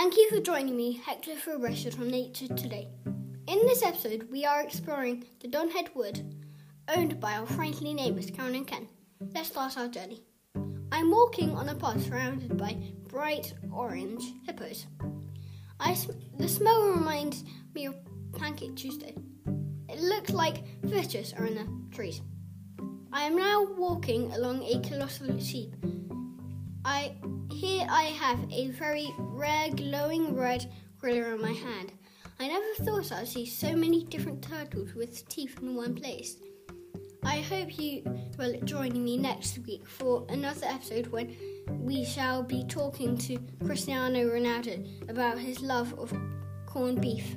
Thank you for joining me, Hector for Richard on Nature Today. In this episode, we are exploring the Donhead Wood, owned by our friendly neighbours Karen and Ken. Let's start our journey. I'm walking on a path surrounded by bright orange hippos. Sm- the smell reminds me of Pancake Tuesday. It looks like fishes are in the trees. I am now walking along a colossal sheep. I here I have a very rare glowing red gorilla in my hand. I never thought I'd see so many different turtles with teeth in one place. I hope you will join me next week for another episode when we shall be talking to Cristiano Ronaldo about his love of corned beef.